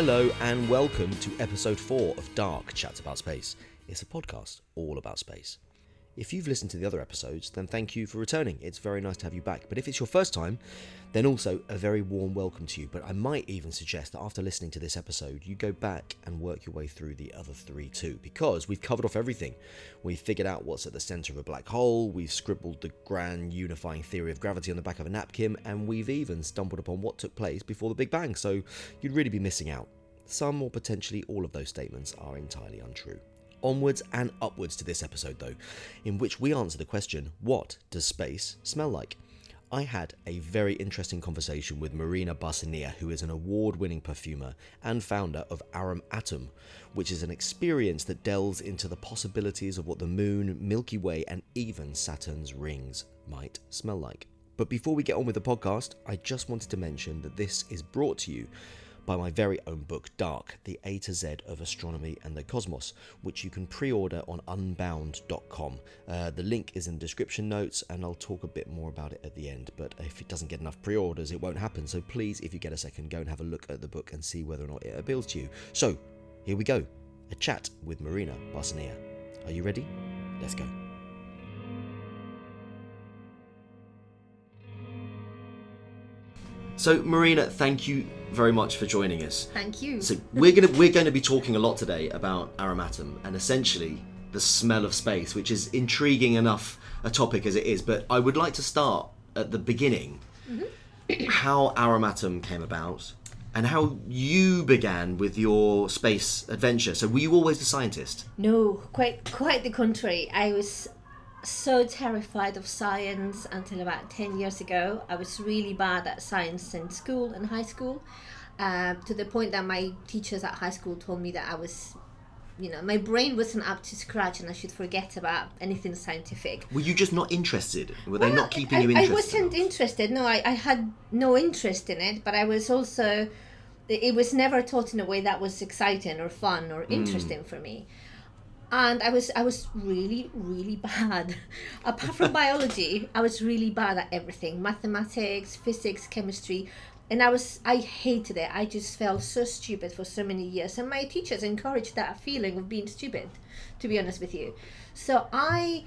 Hello and welcome to episode 4 of Dark Chats About Space. It's a podcast all about space. If you've listened to the other episodes, then thank you for returning. It's very nice to have you back. But if it's your first time, then also a very warm welcome to you. But I might even suggest that after listening to this episode, you go back and work your way through the other three too, because we've covered off everything. We've figured out what's at the centre of a black hole, we've scribbled the grand unifying theory of gravity on the back of a napkin, and we've even stumbled upon what took place before the Big Bang, so you'd really be missing out. Some or potentially all of those statements are entirely untrue onwards and upwards to this episode, though, in which we answer the question what does space smell like? I had a very interesting conversation with Marina Barcenilla, who is an award winning perfumer and founder of Aromatum, which is an experience that delves into the possibilities of what the moon, Milky Way, and even Saturn's rings might smell like. But before we get on with the podcast, I just wanted to mention that this is brought to you by my very own book, Dark, the A to Z of astronomy and the cosmos, which you can pre order on unbound.com. Uh, the link is in the description notes, and I'll talk a bit more about it at the end. But if it doesn't get enough pre orders, it won't happen. So please, if you get a second, go and have a look at the book and see whether or not it appeals to you. So, here we go a chat with Marina Barcenilla. Are you ready? Let's go. So, Marina, thank you very much for joining us. Thank you. So, we're gonna we're going to be talking a lot today about aromatum and essentially the smell of space, which is intriguing enough a topic as it is. But I would like to start at the beginning, Mm-hmm. how aromatum came about, and how you began with your space adventure. So, were you always a scientist? No, quite quite the contrary. I was so terrified of science until about 10 years ago. I was really bad at science in school and high school, uh, to the point that my teachers at high school told me that I was, you know, my brain wasn't up to scratch and I should forget about anything scientific. Were you just not interested? Were they not keeping I, you interested? I wasn't interested. No, I, I had no interest in it, but I was also. It was never taught in a way that was exciting or fun or interesting for me. And I was I was really really bad. Apart from biology, I was really bad at everything: mathematics, physics, chemistry, and I was I hated it. I just felt so stupid for so many years, and my teachers encouraged that feeling of being stupid. To be honest with you, so I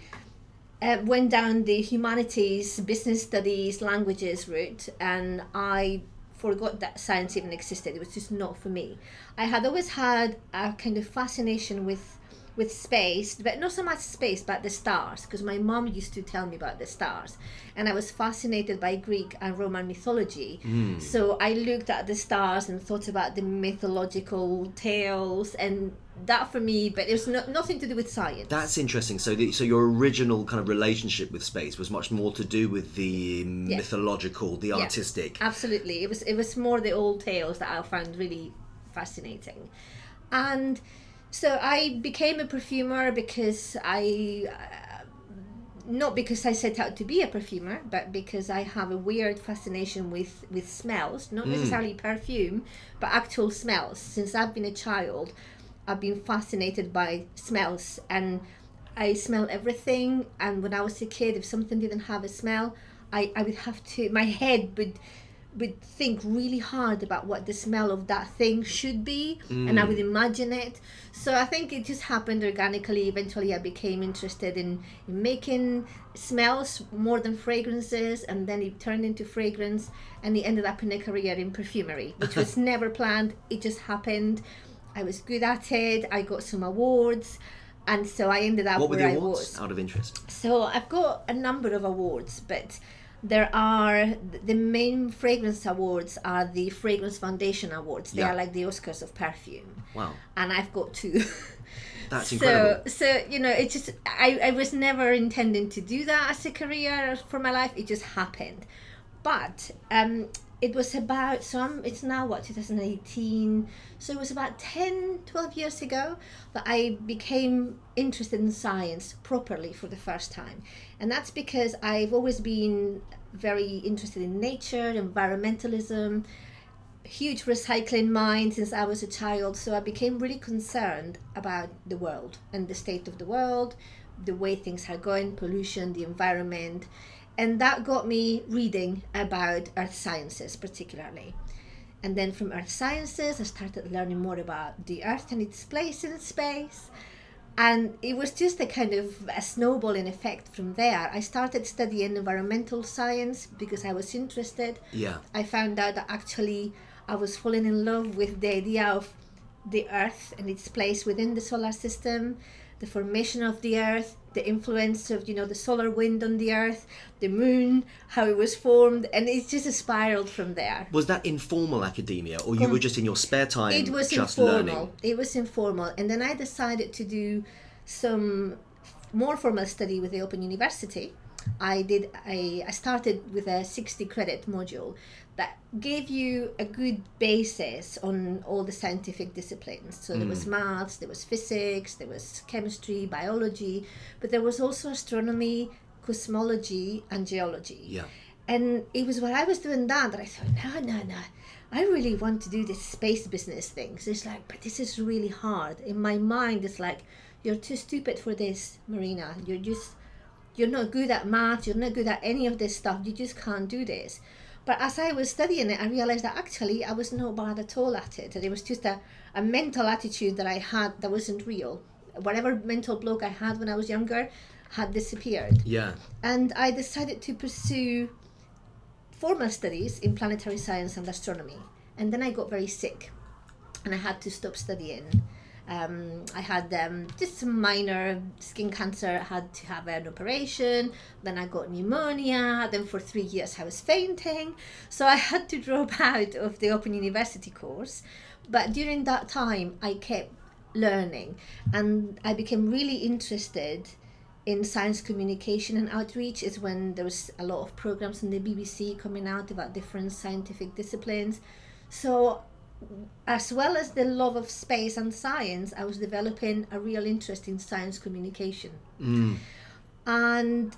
uh, went down the humanities, business studies, languages route, and I forgot that science even existed. It was just not for me. I had always had a kind of fascination with with space, but not so much space, but the stars, because my mom used to tell me about the stars, and I was fascinated by Greek and Roman mythology. Hmm. So I looked at the stars and thought about the mythological tales, and that for me, but it was no, nothing to do with science. That's interesting. So, the, so your original kind of relationship with space was much more to do with the mythological, the artistic. Absolutely, it was it was more the old tales that I found really fascinating, and so I became a perfumer because I. Uh, not because I set out to be a perfumer, but because I have a weird fascination with, with smells, not necessarily perfume, but actual smells. Since I've been a child, I've been fascinated by smells and I smell everything. And when I was a kid, if something didn't have a smell, I, I would have to, my head would would think really hard about what the smell of that thing should be and I would mm. imagine it. So I think it just happened organically. Eventually I became interested in, in making smells more than fragrances and then it turned into fragrance and it ended up in a career in perfumery, which was never planned. It just happened. I was good at it. I got some awards and so I ended up What were where the I awards? was. Out of interest. So I've got a number of awards, but there are the main fragrance awards are the Fragrance Foundation Awards. They Yeah. are like the Oscars of perfume, Wow, and I've got two. that's so, incredible. so you know, it just I, I was never intending to do that as a career for my life. It just happened, but um, it was about so I'm, it's now what 2018 so it was about 10 12 years ago that i became interested in science properly for the first time. And that's because i've always been very interested in nature environmentalism huge recycling mind since i was a child. So i became really concerned about the world and the state of the world the way things are going pollution the environment and that got me reading about earth sciences particularly And then from earth sciences, I started learning more about the earth and its place in space. And it was just a kind of a snowballing effect from there. I started studying environmental science because I was interested. Yeah. I found out that actually I was falling in love with the idea of the earth and its place within the solar system, the formation of the earth, the influence of you know the solar wind on the earth, the moon, how it was formed, and it's just spiraled from there. Was that informal academia, or you were just in your spare time It was just informal. learning? It was informal, and then I decided to do some more formal study with the Open University. I did. I, I started with a sixty credit module that gave you a good basis on all the scientific disciplines. So there Mm. was maths, there was physics, there was chemistry, biology, but there was also astronomy, cosmology, and geology. Yeah. And it was while I was doing that that I thought, no, no, no. I really want to do this space business thing. So it's like, but this is really hard. In my mind, it's like, you're too stupid for this, Marina. You're just, you're not good at math. You're not good at any of this stuff. You just can't do this. But as I was studying it, I realized that actually I was not bad at all at it. And it was just a, a mental attitude that I had that wasn't real. Whatever mental block I had when I was younger had disappeared Yeah. and I decided to pursue formal studies in planetary science and astronomy. And then I got very sick, and I had to stop studying. Um, I had um, just some minor skin cancer. I had to have an operation. Then I got pneumonia. Then for three years I was fainting. So I had to drop out of the Open University course. But during that time, I kept learning, and I became really interested in science communication and outreach is when there was a lot of programs on the BBC coming out about different scientific disciplines. So, as well as the love of space and science, I was developing a real interest in science communication. Mm. And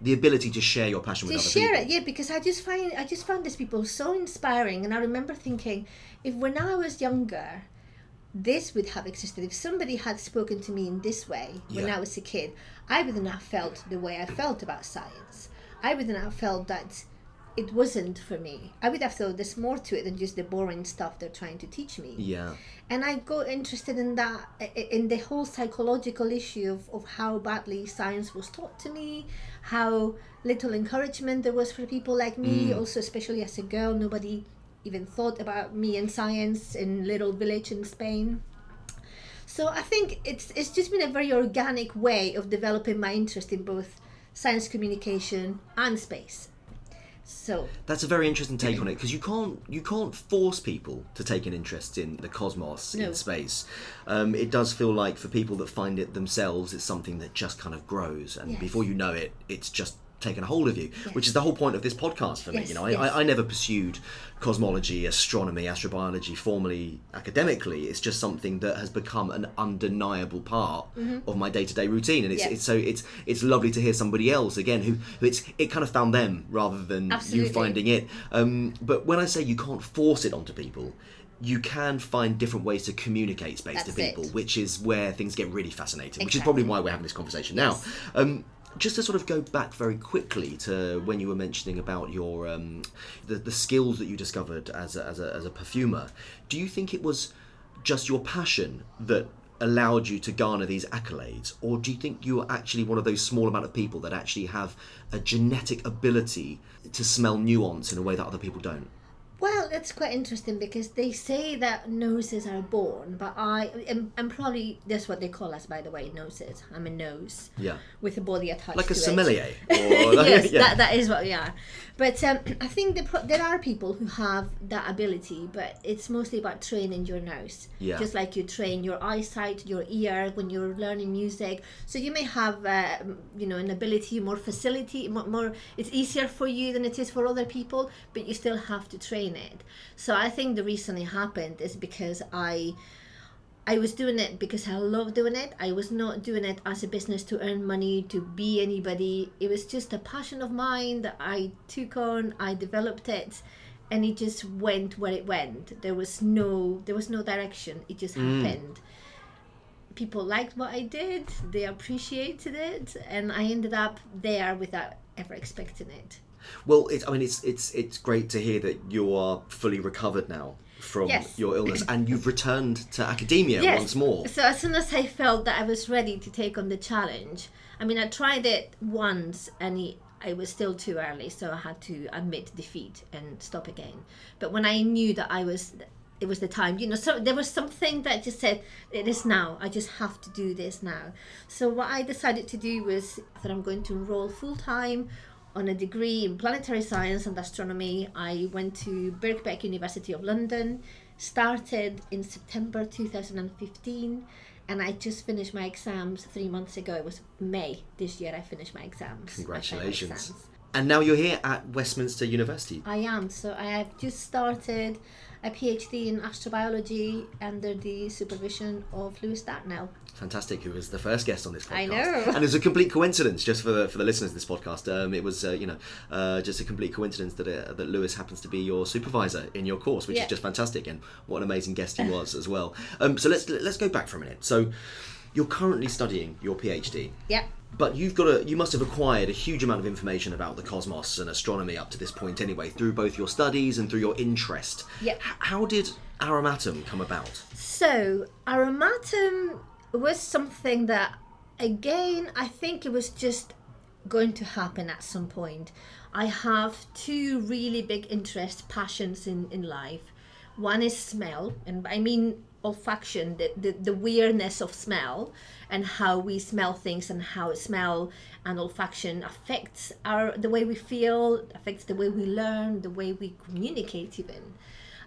The ability to share your passion with to other share people. it, yeah, because I just find I just found these people so inspiring, and I remember thinking, if when I was younger, this would have existed, if somebody had spoken to me in this way when I was a kid, I wouldn't have felt the way I felt about science. I wouldn't have felt that it wasn't for me. I would have thought there's more to it than just the boring stuff they're trying to teach me Yeah. and I got interested in that in the whole psychological issue of, of how badly science was taught to me, how little encouragement there was for people like me, mm. also especially as a girl, nobody even thought about me and science in little village in Spain. So I think it's it's just been a very organic way of developing my interest in both science communication and space. So That's a very interesting take on it because you can't you can't force people to take an interest in the cosmos No. in space. Um, it does feel like for people that find it themselves, it's something that just kind of grows, and Yes. before you know it, it's just taken a hold of you. Which is the whole point of this podcast for me. You know, I, yes. I, I never pursued cosmology, astronomy, astrobiology formally academically. It's just something that has become an undeniable part of my day to day routine, and it's, Mm-hmm. It's so it's it's lovely to hear somebody else again who, who it's it kind of found them rather than Absolutely. you finding it. Um, but when I say you can't force it onto people, you can find different ways to communicate space to people, it. which is where things get really fascinating. Which is probably why we're having this conversation now. Um, just to sort of go back very quickly to when you were mentioning about your um, the, the skills that you discovered as a, as, a, as a perfumer, do you think it was just your passion that allowed you to garner these accolades, or do you think you are actually one of those small amount of people that actually have a genetic ability to smell nuance in a way that other people don't? Well, it's quite interesting because they say that noses are born, but I am I'm probably that's what they call us, by the way, noses. I'm a nose Yeah, with a body attached like a to it. sommelier. Yes, yeah. that, that is what we are. But um, I think the pro- there are people who have that ability, but it's mostly about training your nose. Yeah. Just like you train your eyesight, your ear when you're learning music. So you may have, uh, you know, an ability, more facility, more, more. It's easier for you than it is for other people, but you still have to train it. So I think the reason it happened is because I. I was doing it because I love doing it. I was not doing it as a business to earn money, to be anybody. It was just a passion of mine that I took on, I developed it, and it just went where it went. There was no there was no direction. It just mm. happened. People liked what I did, they appreciated it, and I ended up there without ever expecting it. Well, it's, I mean, it's it's it's great to hear that you are fully recovered now from Yes. your illness, and you've returned to academia Yes. once more. So as soon as I felt that I was ready to take on the challenge, I mean, I tried it once and it, I was still too early, so I had to admit defeat and stop again. But when I knew that I was, it was the time. You know, so there was something that just said, "It is now. I just have to do this now." So what I decided to do was that I'm going to enroll full time on a degree in planetary science and astronomy. I went to Birkbeck University of London, started in September 2015, and I just finished my exams three months ago. It was May this year I finished my exams. my Congratulations. exams. And now you're here at Westminster University. I am. So I have just started a PhD in astrobiology under the supervision of Lewis Dartnell. Fantastic, who was the first guest on this podcast. I know. And it's a complete coincidence, just for the, for the listeners of this podcast. Um, it was, uh, you know, uh, just a complete coincidence that uh, that Lewis happens to be your supervisor in your course, which Yeah. is just fantastic. And what an amazing guest he was as well. Um, so let's let's go back for a minute. So you're currently studying your PhD. Yeah. But you've got a, you must have acquired a huge amount of information about the cosmos and astronomy up to this point anyway, through both your studies and through your interest. Yep. H- how did Aromatum come about? So, aromatum was something that, again, I think it was just going to happen at some point. I have two really big interest passions in, in life. One is smell, and I mean olfaction, the, the, the weirdness of smell and how we smell things and how smell and olfaction affects our the way we feel, affects the way we learn, the way we communicate even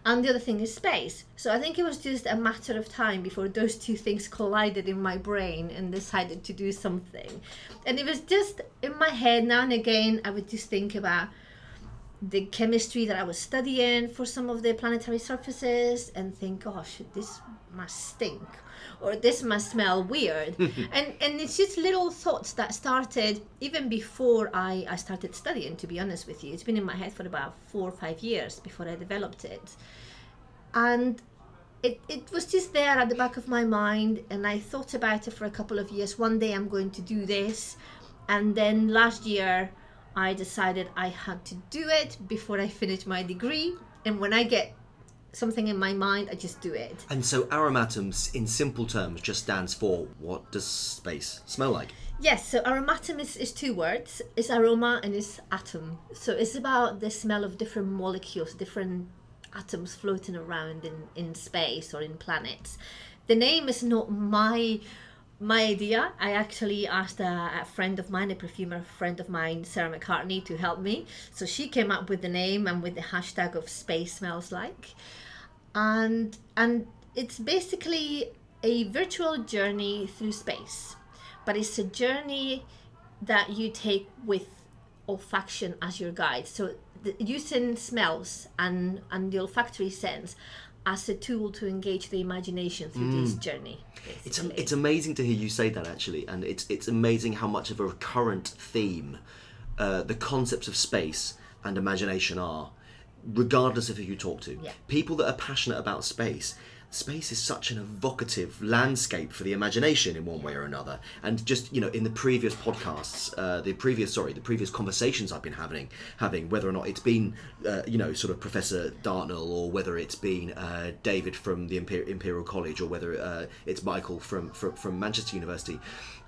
and the other thing is space. So I think it was just a matter of time before those two things collided in my brain and decided to do something. And it was just in my head now and again, I would just think about the chemistry that I was studying for some of the planetary surfaces and think, oh, gosh, this must stink or this must smell weird. and and it's just little thoughts that started even before I, I started studying, to be honest with you. It's been in my head for about four or five years before I developed it. And it, it was just there at the back of my mind and I thought about it for a couple of years. One day I'm going to do this. And then last year I decided I had to do it before I finish my degree. And when I get something in my mind, I just do it. And so Aromatum, in simple terms, just stands for what does space smell like? Yes, so aromatum is, is two words. It's aroma and it's atom. So it's about the smell of different molecules, different atoms floating around in, in space or in planets. The name is not my my idea. I actually asked a, a friend of mine, a perfumer friend of mine, Sarah McCartney, to help me. So she came up with the name and with the hashtag of space smells like. And and it's basically a virtual journey through space but it's a journey that you take with olfaction as your guide. So the, using smells and and the olfactory sense as a tool to engage the imagination through this journey. It's am- it's amazing to hear you say that actually, and it's it's amazing how much of a recurrent theme uh, the concepts of space and imagination are, regardless of who you talk to. Yeah. People that are passionate about space. Space is such an evocative landscape for the imagination in one way or another. And just you know, in the previous podcasts, uh, the previous sorry, the previous conversations I've been having, having whether or not it's been uh, you know sort of Professor Dartnell or whether it's been uh, David from the Imper- Imperial College or whether uh, it's Michael from, from from Manchester University.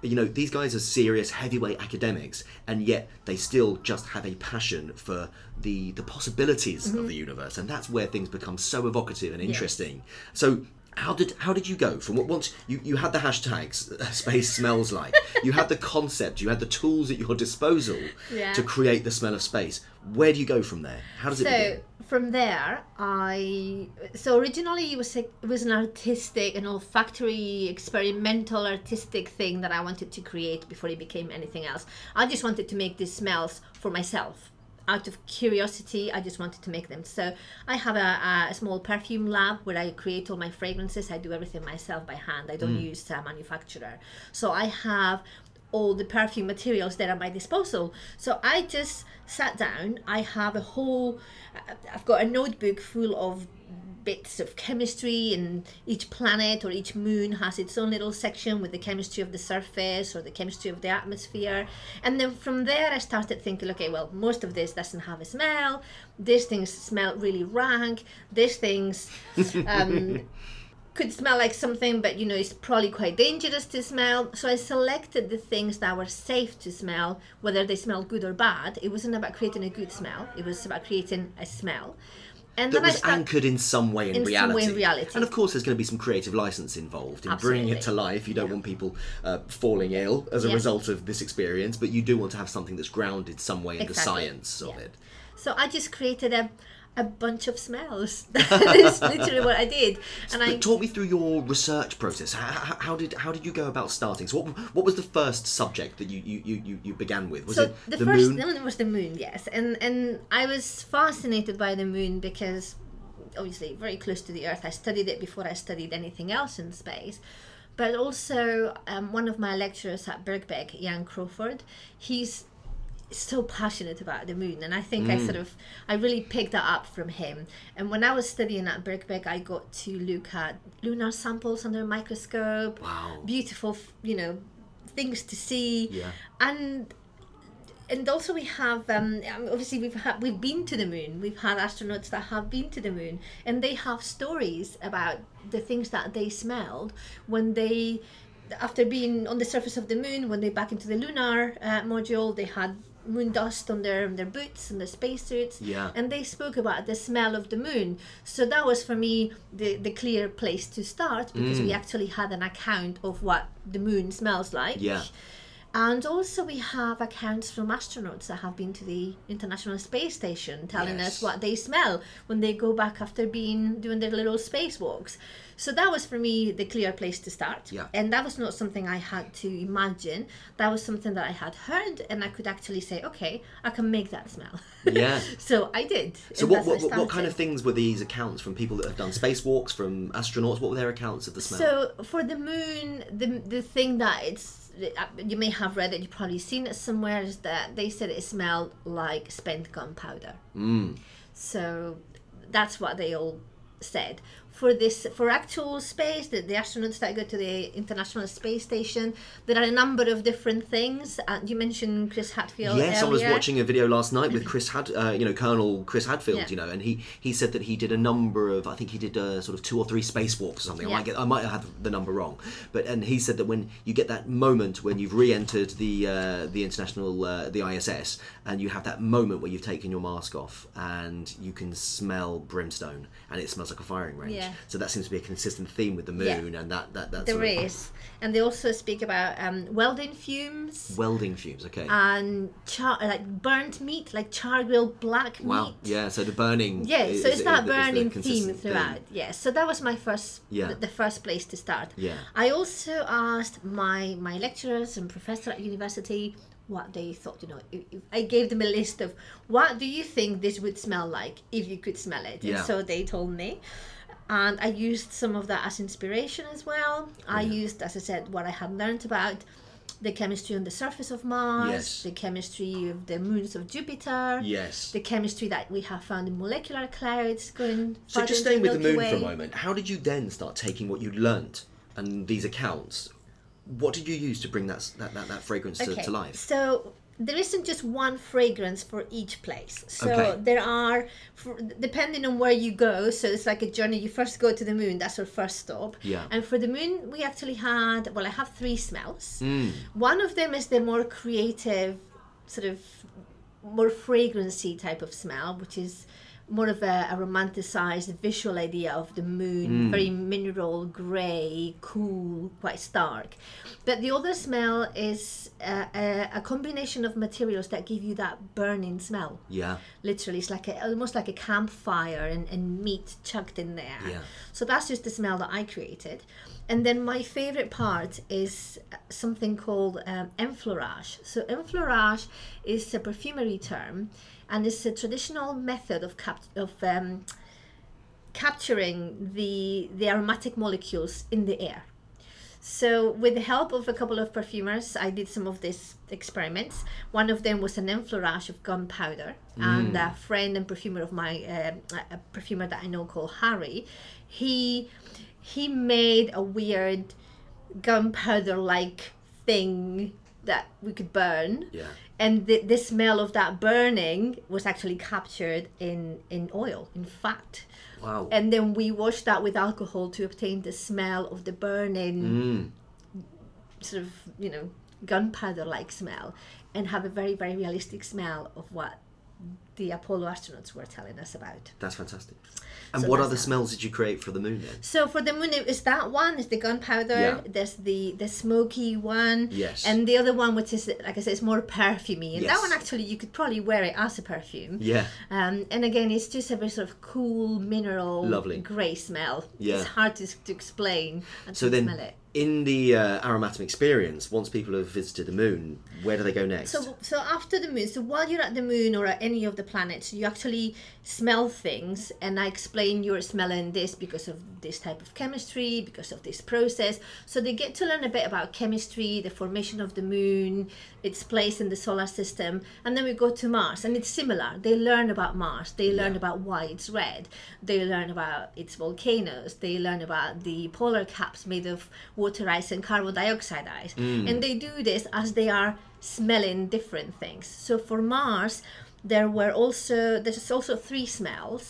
You know, these guys are serious heavyweight academics, and yet they still just have a passion for the the possibilities of mm-hmm. the universe, and that's where things become so evocative and interesting. So. How did how did you go from what once you, you had the hashtags uh, space smells like you had the concept you had the tools at your disposal Yeah. to create the smell of space. Where do you go from there? How does it so begin? from there i so originally it was a, it was an artistic an olfactory experimental artistic thing that i wanted to create before it became anything else. I just wanted to make these smells for myself out of curiosity i just wanted to make them. So i have a, a small perfume lab where i create all my fragrances. I do everything myself by hand. I don't mm. use a manufacturer. So i have all the perfume materials that are at my disposal. So I just sat down. I have a whole, uh, I've got a notebook full of bits of chemistry and each planet or each moon has its own little section with the chemistry of the surface or the chemistry of the atmosphere. And then from there i started thinking okay well most of this doesn't have a smell. These things smell really rank. These things um, could smell like something but you know it's probably quite dangerous to smell. So i selected the things that were safe to smell whether they smell good or bad. It wasn't about creating a good smell. It was about creating a smell and that was start, anchored in some way in, in reality. Way in reality. And of course, there's going to be some creative license involved in Absolutely. bringing it to life. You don't yeah. want people uh, falling ill as a yeah. result of this experience, but you do want to have something that's grounded some way in exactly. the science of yeah. it. So I just created a a bunch of smells. That's literally what I did. And but I talk me through your research process. How, how, did how did you go about starting? So what what was the first subject that you you, you, you began with? Was so it the, the first moon? one was the moon, yes. And and I was fascinated by the moon because obviously very close to the Earth. I studied it before I studied anything else in space. But also, um, one of my lecturers at Birkbeck, Ian Crawford, he's so passionate about the moon and i think mm. i sort of i really picked that up from him and when i was studying at birkbeck i got to look at lunar samples under a microscope wow beautiful you know things to see yeah. and and also we have um, obviously we've had we've been to the moon we've had astronauts that have been to the moon and they have stories about the things that they smelled when they after being on the surface of the moon when they back into the lunar uh, module they had moon dust on their on their boots and their spacesuits. Yeah. And they spoke about the smell of the moon. So that was for me the the clear place to start because mm. we actually had an account of what the moon smells like. Yeah and also, we have accounts from astronauts that have been to the International Space Station telling yes. us what they smell when they go back after being doing their little spacewalks. So that was for me the clear place to start. Yeah. And that was not something I had to imagine. That was something that I had heard, and I could actually say, okay, I can make that smell. Yeah. so I did. So what what, what kind of things were these accounts from people that have done spacewalks, from astronauts? What were their accounts of the smell? So for the moon, the the thing that it's you may have read it, you've probably seen it somewhere, is that they said it smelled like spent gunpowder. Mm. So that's what they all said for this for actual space the, the astronauts that go to the international space station there are a number of different things uh, you mentioned chris hadfield yes earlier. i was watching a video last night with chris had uh, you know colonel chris hadfield yeah. you know and he he said that he did a number of i think he did uh, sort of two or three spacewalks or something yeah. i might get i might have the number wrong but and he said that when you get that moment when you've re-entered the uh, the international uh, the iss and you have that moment where you've taken your mask off and you can smell brimstone and it smells like a firing range yeah. So that seems to be a consistent theme with the moon, yeah. and that that that's there is. And they also speak about um, welding fumes. Welding fumes, okay. And char like burnt meat, like char grilled black wow. meat. Yeah, so the burning. Yeah, so it's that burning theme throughout. Thing. Yeah, so that was my first, yeah. the, the first place to start. Yeah. I also asked my my lecturers and professor at university what they thought you know if, if i gave them a list of what do you think this would smell like if you could smell it yeah. and so they told me and I used some of that as inspiration as well. I used, as I said, what I had learned about the chemistry on the surface of Mars, yes. the chemistry of the moons of Jupiter, yes, the chemistry that we have found in molecular clouds going. So just staying with the moon Way. for a moment, how did you then start taking what you learnt and these accounts? What did you use to bring that that, that, that fragrance okay. to, to life? So there isn't just one fragrance for each place. So okay. there are, for, depending on where you go. So it's like a journey. You first go to the moon. That's our first stop. Yeah. And for the moon, we actually had. Well, I have three smells. Mm. One of them is the more creative, sort of more fragrancy type of smell, which is more of a, a, romanticized visual idea of the moon, mm. very mineral grey, cool, quite stark. But the other smell is a, a, a, combination of materials that give you that burning smell. Yeah. Literally, it's like a, almost like a campfire and, and meat chucked in there. Yeah. So that's just the smell that I created. And then my favorite part is something called um, enfleurage. So enfleurage is a perfumery term and it's a traditional method of cap- of um, capturing the the aromatic molecules in the air. So, with the help of a couple of perfumers, I did some of these experiments. One of them was an enfleurage of gunpowder, and a friend and perfumer of my, uh, a perfumer that I know called Harry, he he made a weird gunpowder-like thing that we could burn Yeah. And the, the smell of that burning was actually captured in in oil in fat Wow. and then we washed that with alcohol to obtain the smell of the burning Mm. sort of you know gunpowder like smell and have a very very realistic smell of what the apollo astronauts were telling us about That's fantastic. And So what other that. smells did you create for the moon then? so for the moon it is that one is the gunpowder Yeah. there's the the smoky one Yes. and the other one which is like i said it's more perfumey and that one actually you could probably wear it as a perfume Yeah. Um, and again, it's just a very sort of cool mineral, Lovely. grey smell. Yeah. It's hard to, to explain and So to then, it. In the uh, Aromatum experience, once people have visited the moon, where do they go next? So, so after the moon, so while you're at the moon or at any of the planets, you actually smell things, and I explain you're smelling this because of this type of chemistry, because of this process. So they get to learn a bit about chemistry, the formation of the moon, its place in the solar system, and then we go to Mars, and it's similar. They learn about Mars. They learn Yeah. about why it's red. They learn about its volcanoes. They learn about the polar caps made of water ice and carbon dioxide ice. Mm. And they do this as they are smelling different things. So for Mars, there were also there's also three smells.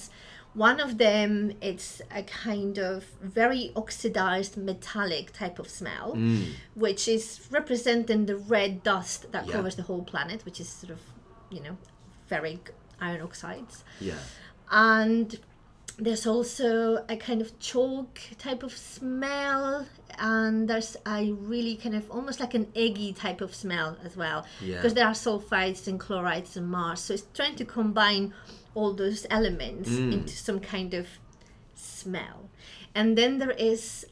One of them it's a kind of very oxidized metallic type of smell, mm. which is representing the red dust that Yeah. covers the whole planet, which is sort of, you know, ferric iron oxides yeah. and there's also a kind of chalk type of smell and there's a really kind of almost like an eggy type of smell as well Yeah. because there are sulfides and chlorides and mars so it's trying to combine all those elements Mm. into some kind of smell and then there is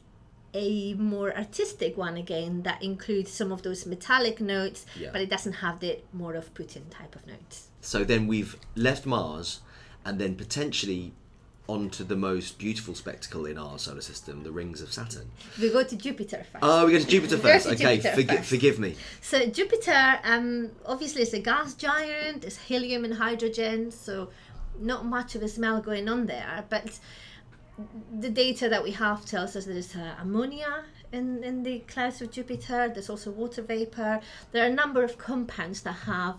a more artistic one again that includes some of those metallic notes Yeah. but it doesn't have the more of putin type of notes So then we've left Mars, and then potentially onto the most beautiful spectacle in our solar system, the rings of Saturn. we go to jupiter first Oh, we go to Jupiter first. to okay, Jupiter forgi- first. forgive me. So Jupiter, um, obviously, is a gas giant. It's helium and hydrogen, so not much of a smell going on there. But the data that we have tells us there's uh, ammonia in, in the clouds of Jupiter. There's also water vapor. There are a number of compounds that have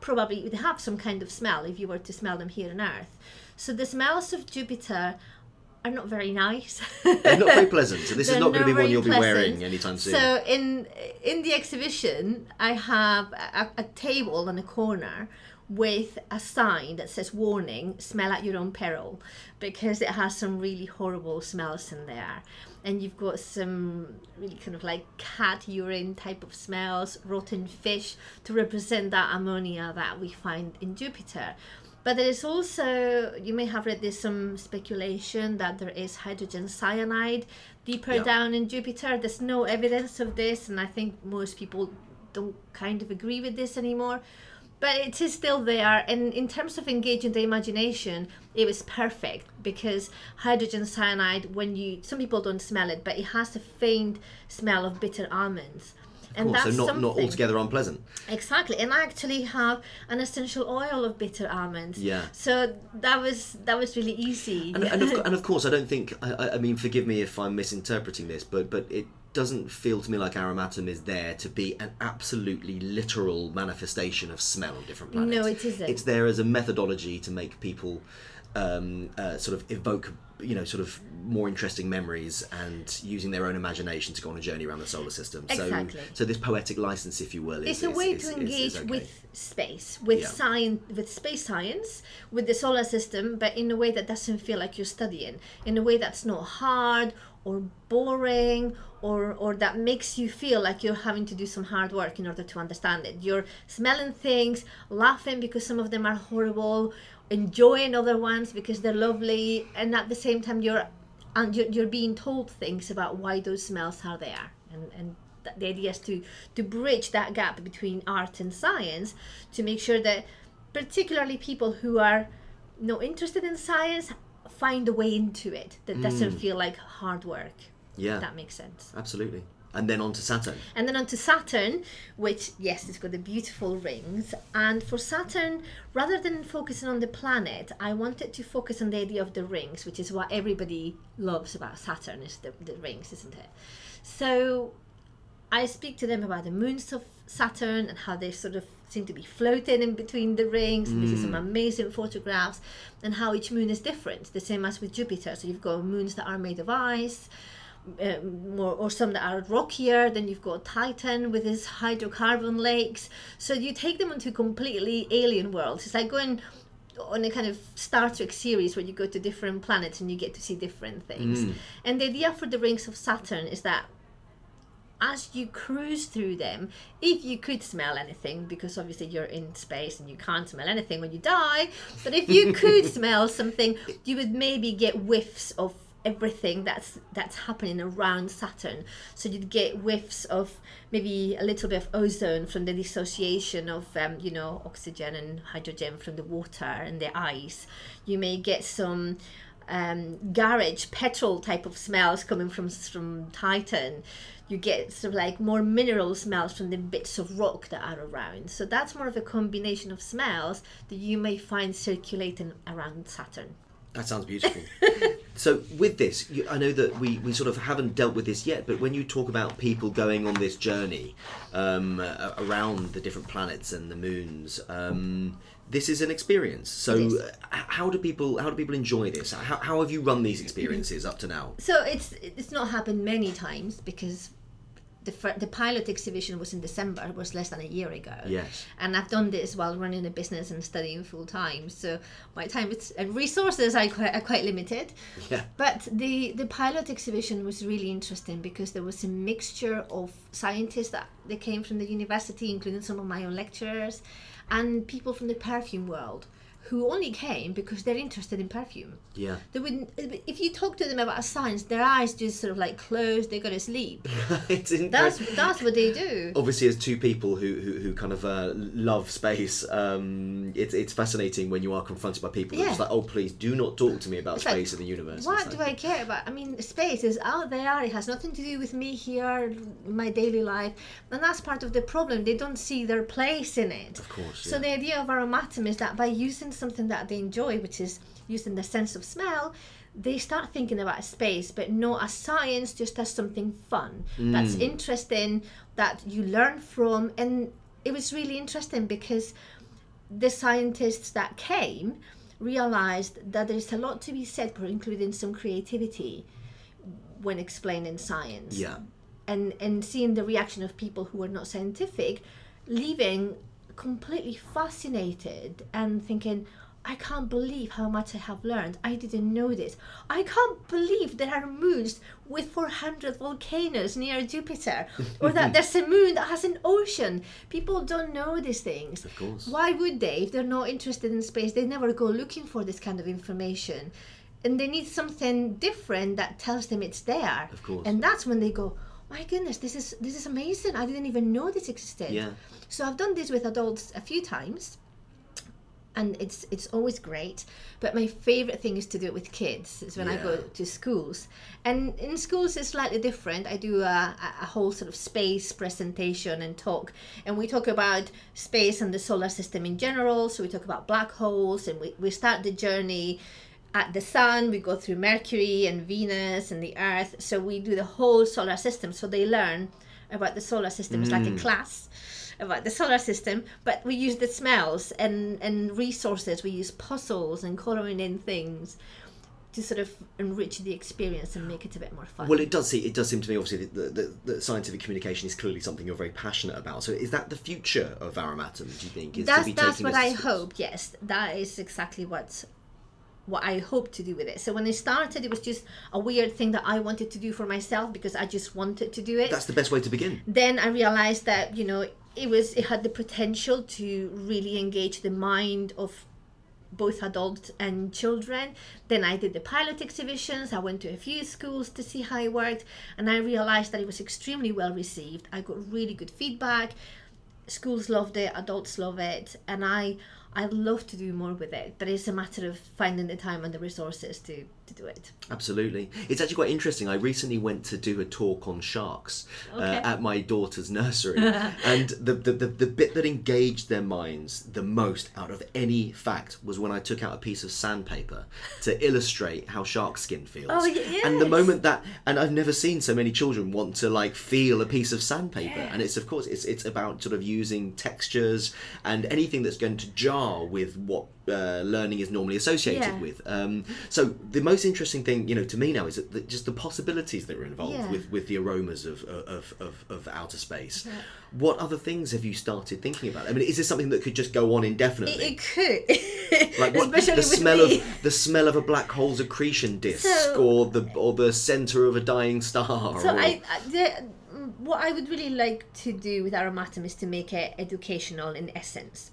probably they have some kind of smell if you were to smell them here on Earth. So the smells of Jupiter are not very nice. They're not very pleasant, so this is They're not going to be one you'll be wearing anytime soon. So in in the exhibition, I have a, a table in a corner with a sign that says "Warning: Smell at your own peril," because it has some really horrible smells in there, and you've got some really kind of like cat urine type of smells, rotten fish to represent that ammonia that we find in Jupiter. But there is also, you may have read this, some speculation that there is hydrogen cyanide deeper down in Jupiter. There's no evidence of this, and I think most people don't kind of agree with this anymore. But it is still there, and in terms of engaging the imagination, it was perfect because hydrogen cyanide, when you some people don't smell it, but it has a faint smell of bitter almonds. Of course, so not, not altogether unpleasant. Exactly, and I actually have an essential oil of bitter almonds. Yeah. So that was that was really easy. And, and, of, and of course, I don't think. I, I- I mean, forgive me if I'm misinterpreting this, but but it doesn't feel to me like Aromatum is there to be an absolutely literal manifestation of smell on different planets. No, it isn't. It's there as a methodology to make people um, uh, sort of evoke, you know, sort of more interesting memories and using their own imagination to go on a journey around the solar system. Exactly. So, so this poetic license, if you will, is it's a way is- to is- engage okay. with space, with Yeah. science, with space science, with the solar system, but in a way that doesn't feel like you're studying, in a way that's not hard or boring or or that makes you feel like you're having to do some hard work in order to understand it. You're smelling things, laughing because some of them are horrible, enjoying other ones because they're lovely, and at the same time you're and you're, you're being told things about why those smells are there and and the idea is to to bridge that gap between art and science to make sure that particularly people who are not interested in science find a way into it that doesn't mm. feel like hard work Yeah. that makes sense Absolutely. And then on to Saturn. And then onto Saturn, which, yes, it's got the beautiful rings. And for Saturn, rather than focusing on the planet, I wanted to focus on the idea of the rings, which is what everybody loves about Saturn, is the, the rings, isn't it? So I speak to them about the moons of Saturn and how they sort of seem to be floating in between the rings. And this is some mm. amazing photographs, and how each moon is different, the same as with Jupiter. So you've got moons that are made of ice, um, or, or some that are rockier. Then you've got Titan with his hydrocarbon lakes. So you take them into completely alien worlds. It's like going on a kind of Star Trek series where you go to different planets and you get to see different things. And the idea for the rings of Saturn is that as you cruise through them, if you could smell anything, because obviously you're in space and you can't smell anything when you die, but if you could smell something, you would maybe get whiffs of everything that's that's happening around Saturn. So you'd get whiffs of maybe a little bit of ozone from the dissociation of um, you know oxygen and hydrogen from the water and the ice. You may get some um, garage petrol type of smells coming from from Titan. You get sort of like more mineral smells from the bits of rock that are around. So that's more of a combination of smells that you may find circulating around Saturn. That sounds beautiful. so, with this, you, I know that we, we sort of haven't dealt with this yet, but when you talk about people going on this journey um, a- around the different planets and the moons, um, this is an experience. So, uh, how do people how do people enjoy this? How, how have you run these experiences up to now? So it's it's not happened many times because the fir- the pilot exhibition was in December, it was less than a year ago. Yes. And I've done this while running a business and studying full time. So my time and resources are quite, are quite limited. Yeah. But the, the pilot exhibition was really interesting because there was a mixture of scientists that they came from the university, including some of my own lecturers, and people from the perfume world who only came because they're interested in perfume. Yeah. They wouldn't. If you talk to them about science, their eyes just sort of like close. They go to sleep. it's That's that's what they do. Obviously, as two people who who, who kind of uh, love space, um, it's it's fascinating when you are confronted by people who are just like, oh, please do not talk to me about It's like, space and the universe. What do I care about? I mean, space is out there. It has nothing to do with me here, my daily life, and that's part of the problem. They don't see their place in it. Of course, So the idea of aromatum is that by using something that they enjoy, which is using the sense of smell, they start thinking about space, but not as science, just as something fun that's mm. interesting that you learn from. And it was really interesting because the scientists that came realized that there's a lot to be said for including some creativity when explaining science Yeah. and and seeing the reaction of people who are not scientific leaving completely fascinated and thinking I can't believe how much I have learned. I didn't know this. I can't believe there are moons with 400 volcanoes near Jupiter, or that there's a moon that has an ocean. People don't know these things. Of course. Why would they? If they're not interested in space, they never go looking for this kind of information. And they need something different that tells them it's there. Of course. And that's when they go, my goodness, this is this is amazing. I didn't even know this existed. Yeah. So I've done this with adults a few times. And it's it's always great, but my favorite thing is to do it with kids. Is when I go to schools, and in schools it's slightly different. I do a, a- a whole sort of space presentation and talk, and we talk about space and the solar system in general. So we talk about black holes, and we, we start the journey at the sun. We go through Mercury and Venus and the Earth. So we do the whole solar system. So they learn about the solar system. It's like a mm. class about the solar system, but we use the smells and, and resources. We use puzzles and coloring in things to sort of enrich the experience and make it a bit more fun. Well, it does see. It does seem to me, obviously, that, that, that scientific communication is clearly something you're very passionate about. So, is that the future of Aromatum? Do you think? Is to that's that's what I hope. Yes, that is exactly what what I hope to do with it. So when I started, it was just a weird thing that I wanted to do for myself because I just wanted to do it. That's the best way to begin. then I realized that you know it was it had the potential to really engage the mind of both adults and children. Then I did the pilot exhibitions. I went to a few schools to see how it worked, and I realized that it was extremely well received. I got really good feedback. Schools loved it, adults love it, and I I'd love to do more with it, but it's a matter of finding the time and the resources to, to do it. Absolutely. It's actually quite interesting. I recently went to do a talk on sharks uh, at my daughter's nursery. and the, the, the, the bit that engaged their minds the most out of any fact was when I took out a piece of sandpaper to illustrate how shark skin feels. Oh, y- And the moment that, and I've never seen so many children want to like feel a piece of sandpaper. And it's, of course, it's, it's about sort of using textures and anything that's going to jar with what uh, learning is normally associated Yeah. with. Um, so the most interesting thing, you know, to me now is that the, just the possibilities that are involved Yeah. with, with the aromas of, of, of, of outer space. What other things have you started thinking about? I mean, is this something that could just go on indefinitely? It, it could, like what especially the smell me. of the smell of a black hole's accretion disk, So- or the or the center of a dying star. So or- I, I the, what I would really like to do with Aromatum is to make it educational in essence.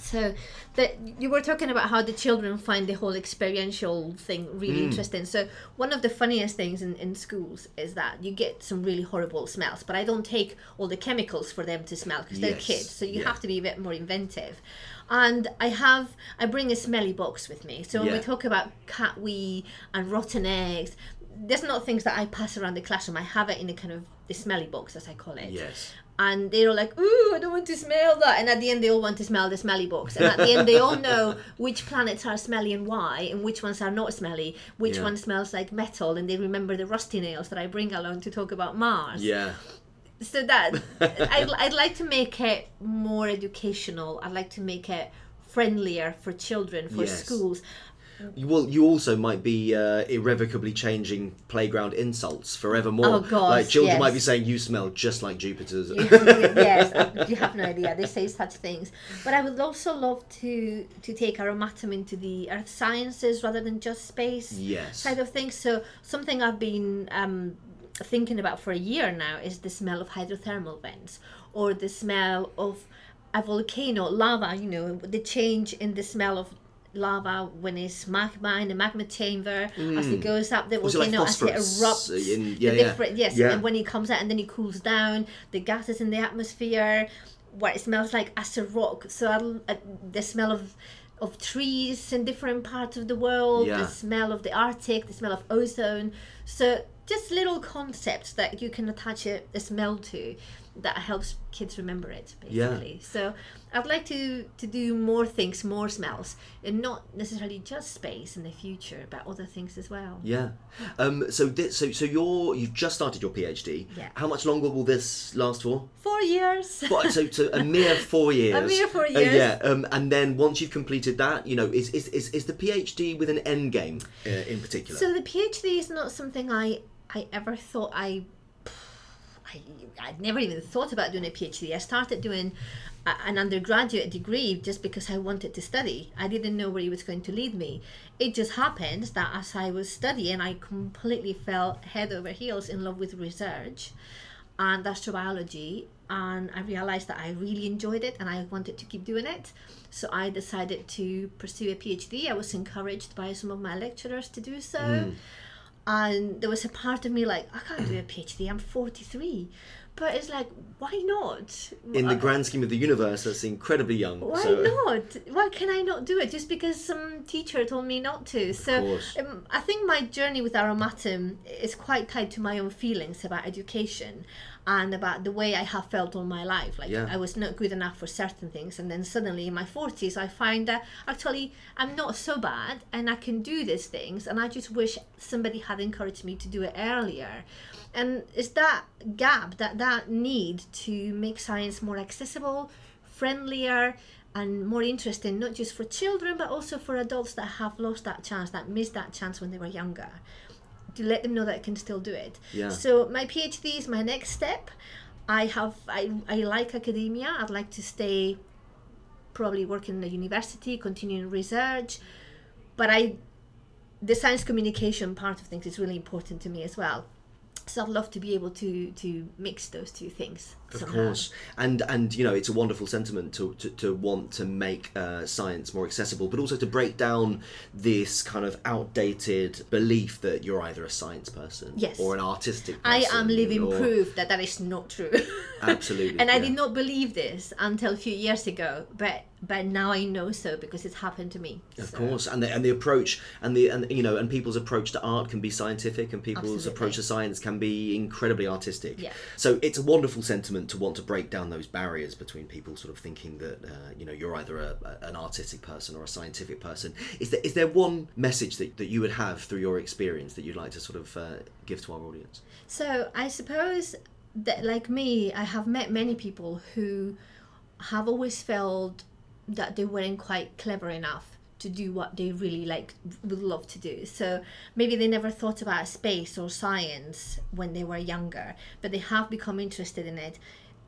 So the, you were talking about how the children find the whole experiential thing really mm. interesting. So one of the funniest things in, in schools is that you get some really horrible smells, but I don't take all the chemicals for them to smell because they're Yes, kids. So you yeah. have to be a bit more inventive. And I have I bring a smelly box with me. So when Yeah. we talk about cat wee and rotten eggs, there's not things that I pass around the classroom. I have it in a kind of the smelly box, as I call it. yes. And they're all like, "Ooh, I don't want to smell that." And at the end, they all want to smell the smelly box. And at the end, they all know which planets are smelly and why, and which ones are not smelly. Which Yeah. one smells like metal, and they remember the rusty nails that I bring along to talk about Mars Yeah. so that I'd, I'd like to make it more educational i'd like to make it friendlier for children for Yes. schools You will. You also might be uh, irrevocably changing playground insults forevermore. Oh, gosh, Like children yes. might be saying, "You smell just like Jupiter's." yes uh, you have no idea they say such things but i would also love to to take aromatum into the earth sciences rather than just space Yes. side of things so something i've been um, thinking about for a year now is the smell of hydrothermal vents or the smell of a volcano lava you know the change in the smell of lava when it's magma in the magma chamber as it goes up the Was it like volcano as it erupts in- the yeah, yeah. different yes Yeah. and when it comes out and then it cools down the gases in the atmosphere what it smells like as a rock so I'll- uh, the smell of of trees in different parts of the world Yeah. the smell of the arctic the smell of ozone so just little concepts that you can attach a, a smell to that helps kids remember it Yeah. basically so i'd like to to do more things more smells and not necessarily just space in the future but other things as well Yeah. Um, so, thi- so, so you're you've just started your PhD. Yeah. How much longer will this last for? four years What, so, so a mere four years. A mere four Uh, years. yeah. Um, and then once you've completed that, you know, is is, is, is the PhD with an end game uh, in particular? So the PhD is not something I I ever thought I I I'd never even thought about doing a PhD. I started doing an undergraduate degree just because I wanted to study. I didn't know where it was going to lead me. It just happened that as I was studying, I completely fell head over heels in love with research and astrobiology and I realized that I really enjoyed it and I wanted to keep doing it. So I decided to pursue a PhD. I was encouraged by some of my lecturers to do so. Mm. And there was a part of me like, I can't do a PhD, I'm 43. But it's like, why not? in the Uh, grand scheme of the universe, that's incredibly young. why so, not? Why can I not do it? Just because some teacher told me not to. So course. um, I think my journey with Aromatum is quite tied to my own feelings about education and about the way I have felt all my life. Like Yeah. I was not good enough for certain things, and then suddenly in my forties, I find that actually I'm not so bad, and I can do these things. And I just wish somebody had encouraged me to do it earlier. And it's that gap, that that need to make science more accessible, friendlier, and more interesting, not just for children but also for adults that have lost that chance, that missed that chance when they were younger. To let them know that I can still do it. Yeah. So my PhD is my next step. I have I, I like academia. I'd like to stay probably working in a university, continuing research. But I the science communication part of things is really important to me as well. So I'd love to be able to to mix those two things. Of somehow. course, and and you know it's a wonderful sentiment to to, to want to make uh, science more accessible, but also to break down this kind of outdated belief that you're either a science person Yes. or an artistic. I am living or- proof that that is not true. Absolutely, and I yeah. did not believe this until a few years ago, but but now I know so because it's happened to me. Of So, course, and the and the approach and the and you know and people's approach to art can be scientific, and people's Absolutely. approach to science can be incredibly artistic. Yeah. So it's a wonderful sentiment to want to break down those barriers between people sort of thinking that uh, you know you're either a, a- an artistic person or a scientific person. Is there is there one message that, that you would have through your experience that you'd like to sort of uh, give to our audience? So I suppose that, like me, I have met many people who have always felt that they weren't quite clever enough to do what they really like would love to do. So maybe they never thought about space or science when they were younger, but they have become interested in it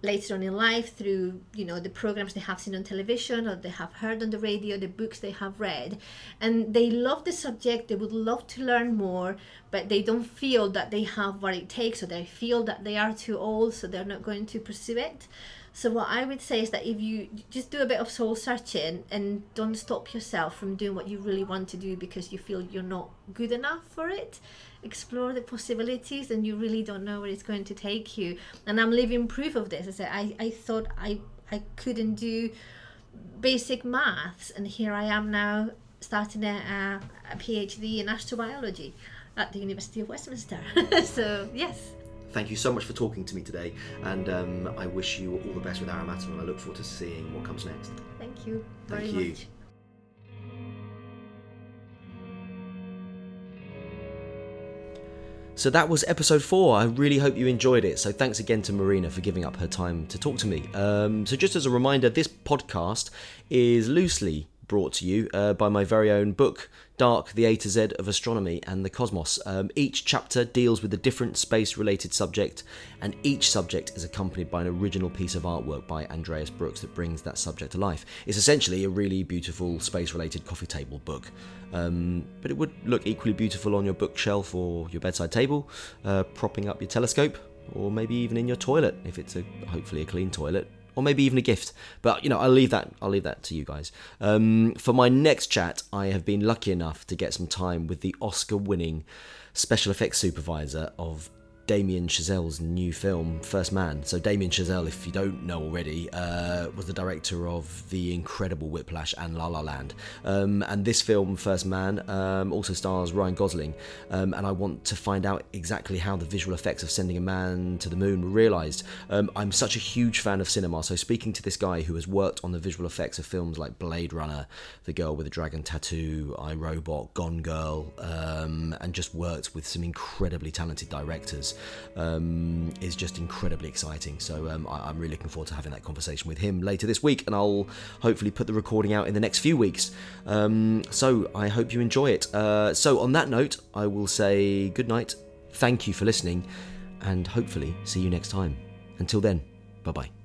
later on in life through you know the programs they have seen on television or they have heard on the radio the books they have read and they love the subject they would love to learn more but they don't feel that they have what it takes or they feel that they are too old so they're not going to pursue it so what i would say is that if you just do a bit of soul searching and don't stop yourself from doing what you really want to do because you feel you're not good enough for it. Explore the possibilities and you really don't know where it's going to take you. And i'm living proof of this. I said i, I thought i i couldn't do basic maths and here i am now starting a, a, phd in astrobiology at the university of westminster. So yes Thank you so much for talking to me today, and um, I wish you all the best with Aromatum, and I look forward to seeing what comes next. thank you very Thank you. much So that was episode four. I really hope you enjoyed it. So thanks again to Marina for giving up her time to talk to me. Um, so just as a reminder, this podcast is loosely brought to you uh, by my very own book, Dark, the A to Z of Astronomy and the Cosmos. Um, each chapter deals with a different space related subject, and each subject is accompanied by an original piece of artwork by Andreas Brooks that brings that subject to life. It's essentially a really beautiful space related coffee table book. Um, but it would look equally beautiful on your bookshelf or your bedside table, uh, propping up your telescope, or maybe even in your toilet if it's a hopefully a clean toilet, or maybe even a gift. But you know, I'll leave that. I'll leave that to you guys. Um, for my next chat, I have been lucky enough to get some time with the Oscar-winning special effects supervisor of Damien Chazelle's new film, First Man. So, Damien Chazelle, if you don't know already, uh, was the director of the incredible Whiplash and La La Land. Um, and this film, First Man, um, also stars Ryan Gosling. Um, and I want to find out exactly how the visual effects of sending a man to the moon were realised. Um, I'm such a huge fan of cinema, so speaking to this guy who has worked on the visual effects of films like Blade Runner, The Girl with the Dragon Tattoo, I Robot, Gone Girl, um, and just worked with some incredibly talented directors um, is just incredibly exciting. So um, I, I'm really looking forward to having that conversation with him later this week, and I'll hopefully put the recording out in the next few weeks. Um, so I hope you enjoy it. Uh, so on that note, I will say good night. Thank you for listening, and hopefully see you next time. Until then, bye bye.